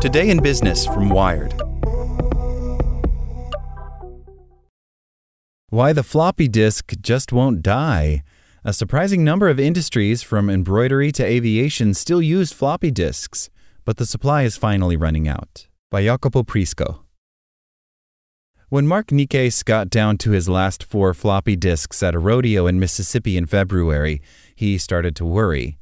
Today in Business from Wired. Why the floppy disk just won't die. A surprising number of industries, from embroidery to aviation, still use floppy disks, but the supply is finally running out. By Jacopo Prisco. When Mark Nicaise got down to his last four floppy disks at a rodeo in Mississippi in February, he started to worry.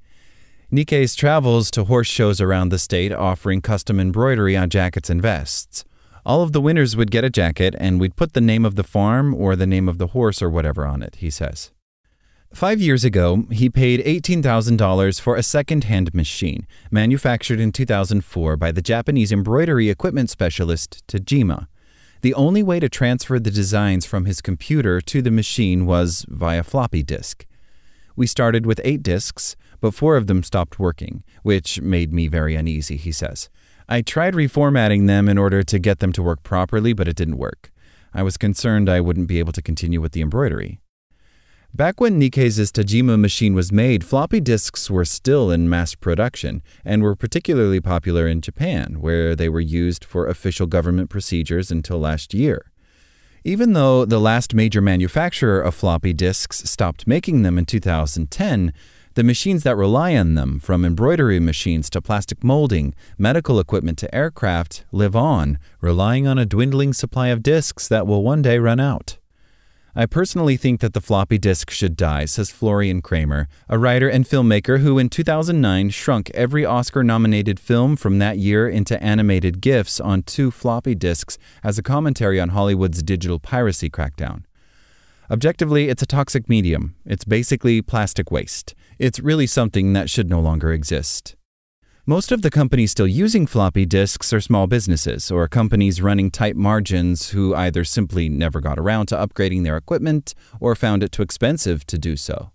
Nicaise travels to horse shows around the state offering custom embroidery on jackets and vests. All of the winners would get a jacket, and we'd put the name of the farm or the name of the horse or whatever on it, he says. Five years ago, he paid $18,000 for a second hand machine, manufactured in 2004 by the Japanese embroidery equipment specialist Tajima. The only way to transfer the designs from his computer to the machine was via floppy disk. We started with eight disks, but four of them stopped working, which made me very uneasy, he says. I tried reformatting them in order to get them to work properly, but it didn't work. I was concerned I wouldn't be able to continue with the embroidery. Back when Nicaise's Tajima machine was made, floppy disks were still in mass production and were particularly popular in Japan, where they were used for official government procedures until last year. Even though the last major manufacturer of floppy disks stopped making them in 2010, the machines that rely on them, from embroidery machines to plastic molding, medical equipment to aircraft, live on, relying on a dwindling supply of disks that will one day run out. I personally think that the floppy disk should die, says Florian Cramer, a writer and filmmaker who in 2009 shrunk every Oscar nominated film from that year into animated GIFs on two floppy disks as a commentary on Hollywood's digital piracy crackdown. Objectively, it's a toxic medium. It's basically plastic waste. It's really something that should no longer exist. Most of the companies still using floppy disks are small businesses or companies running tight margins who either simply never got around to upgrading their equipment or found it too expensive to do so.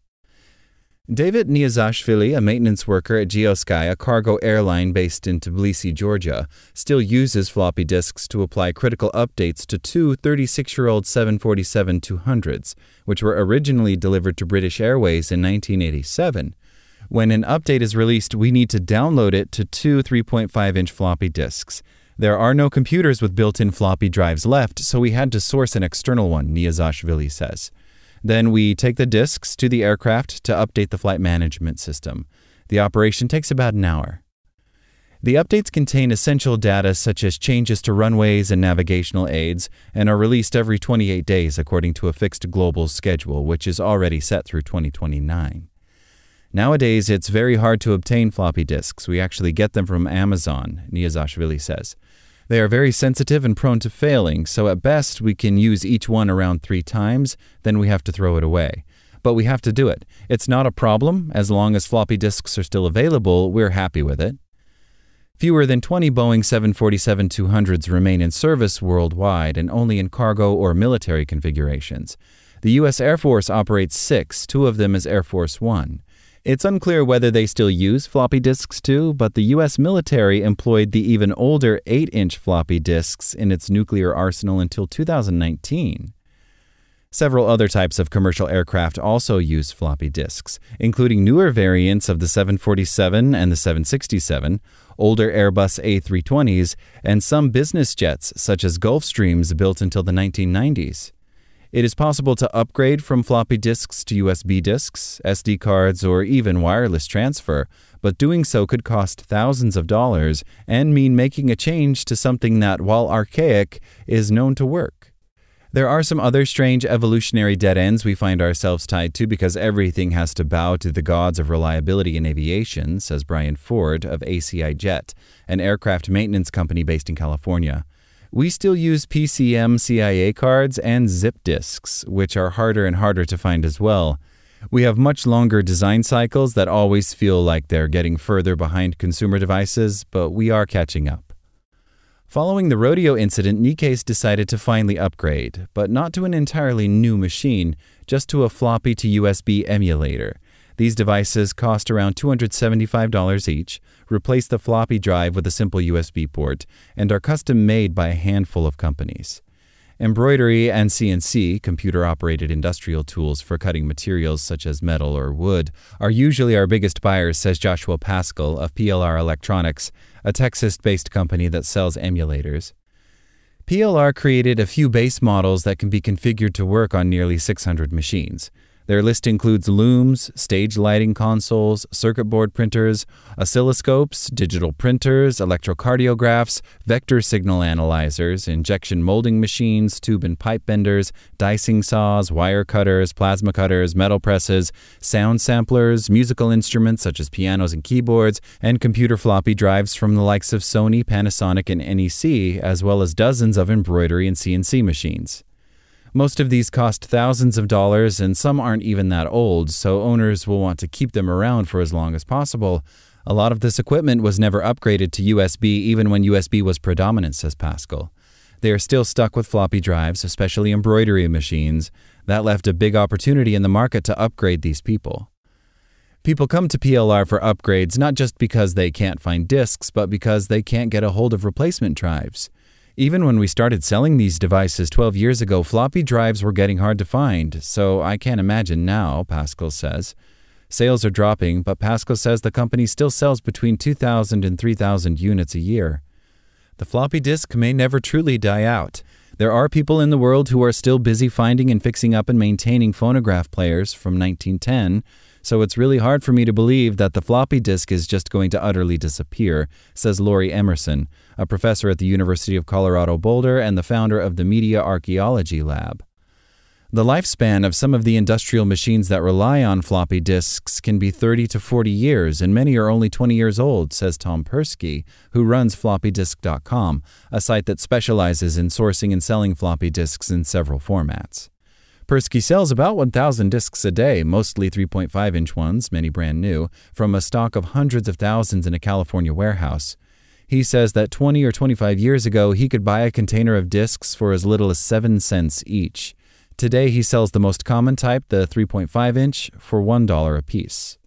David Niazashvili, a maintenance worker at GeoSky, a cargo airline based in Tbilisi, Georgia, still uses floppy disks to apply critical updates to two 36 year old 747 200s, which were originally delivered to British Airways in 1987. When an update is released, we need to download it to two 3.5 inch floppy disks. There are no computers with built in floppy drives left, so we had to source an external one, Niazashvili says. Then we take the disks to the aircraft to update the flight management system. The operation takes about an hour. The updates contain essential data such as changes to runways and navigational aids and are released every 28 days according to a fixed global schedule, which is already set through 2029. Nowadays, it's very hard to obtain floppy disks. We actually get them from Amazon, Niazashvili says. They are very sensitive and prone to failing, so at best we can use each one around three times, then we have to throw it away. But we have to do it. It's not a problem. As long as floppy disks are still available, we're happy with it. Fewer than 20 Boeing 747 200s remain in service worldwide and only in cargo or military configurations. The U.S. Air Force operates six, two of them as Air Force One. It's unclear whether they still use floppy disks too, but the U.S. military employed the even older 8 inch floppy disks in its nuclear arsenal until 2019. Several other types of commercial aircraft also use floppy disks, including newer variants of the 747 and the 767, older Airbus A320s, and some business jets, such as Gulfstreams built until the 1990s. It is possible to upgrade from floppy disks to USB disks, SD cards, or even wireless transfer, but doing so could cost thousands of dollars and mean making a change to something that, while archaic, is known to work. There are some other strange evolutionary dead ends we find ourselves tied to because everything has to bow to the gods of reliability in aviation, says Brian Ford of ACI Jet, an aircraft maintenance company based in California. We still use PCMCIA cards and zip disks, which are harder and harder to find as well. We have much longer design cycles that always feel like they're getting further behind consumer devices, but we are catching up. Following the rodeo incident, Nicaise decided to finally upgrade, but not to an entirely new machine, just to a floppy to USB emulator. These devices cost around $275 each, replace the floppy drive with a simple USB port, and are custom made by a handful of companies. Embroidery and CNC, computer operated industrial tools for cutting materials such as metal or wood, are usually our biggest buyers, says Joshua Pascal of PLR Electronics, a Texas based company that sells emulators. PLR created a few base models that can be configured to work on nearly 600 machines. Their list includes looms, stage lighting consoles, circuit board printers, oscilloscopes, digital printers, electrocardiographs, vector signal analyzers, injection molding machines, tube and pipe benders, dicing saws, wire cutters, plasma cutters, metal presses, sound samplers, musical instruments such as pianos and keyboards, and computer floppy drives from the likes of Sony, Panasonic, and NEC, as well as dozens of embroidery and CNC machines. Most of these cost thousands of dollars, and some aren't even that old, so owners will want to keep them around for as long as possible. A lot of this equipment was never upgraded to USB even when USB was predominant, says Pascal. They are still stuck with floppy drives, especially embroidery machines. That left a big opportunity in the market to upgrade these people. People come to PLR for upgrades not just because they can't find disks, but because they can't get a hold of replacement drives. Even when we started selling these devices 12 years ago, floppy drives were getting hard to find, so I can't imagine now, Pascal says. Sales are dropping, but Pascal says the company still sells between 2,000 and 3,000 units a year. The floppy disk may never truly die out. There are people in the world who are still busy finding and fixing up and maintaining phonograph players from 1910 so it's really hard for me to believe that the floppy disk is just going to utterly disappear, says Lori Emerson, a professor at the University of Colorado Boulder and the founder of the Media Archaeology Lab. The lifespan of some of the industrial machines that rely on floppy disks can be 30 to 40 years, and many are only 20 years old, says Tom Persky, who runs floppydisk.com, a site that specializes in sourcing and selling floppy disks in several formats. Persky sells about 1,000 discs a day, mostly 3.5 inch ones, many brand new, from a stock of hundreds of thousands in a California warehouse. He says that 20 or 25 years ago, he could buy a container of discs for as little as 7 cents each. Today, he sells the most common type, the 3.5 inch, for $1 a piece.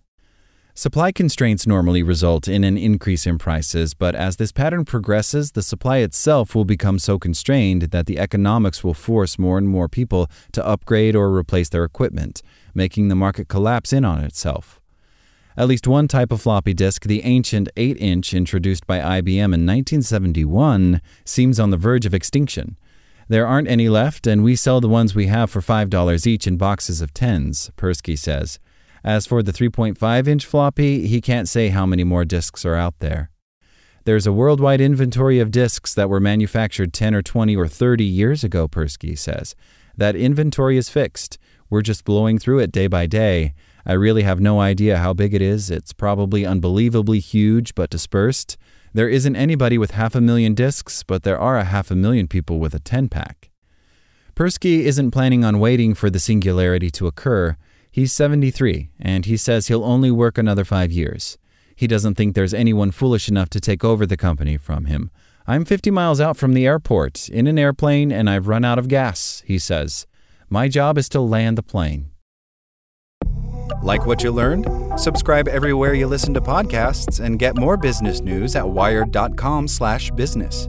Supply constraints normally result in an increase in prices, but as this pattern progresses, the supply itself will become so constrained that the economics will force more and more people to upgrade or replace their equipment, making the market collapse in on itself. At least one type of floppy disk, the ancient 8 inch introduced by IBM in 1971, seems on the verge of extinction. There aren't any left, and we sell the ones we have for $5 each in boxes of tens, Persky says. As for the 3.5 inch floppy, he can't say how many more disks are out there. There's a worldwide inventory of disks that were manufactured 10 or 20 or 30 years ago, Persky says. That inventory is fixed. We're just blowing through it day by day. I really have no idea how big it is. It's probably unbelievably huge but dispersed. There isn't anybody with half a million disks, but there are a half a million people with a 10 pack. Persky isn't planning on waiting for the singularity to occur. He's 73, and he says he'll only work another five years. He doesn't think there's anyone foolish enough to take over the company from him. I'm 50 miles out from the airport, in an airplane, and I've run out of gas, he says. My job is to land the plane. Like what you learned? Subscribe everywhere you listen to podcasts and get more business news at wired.com/business.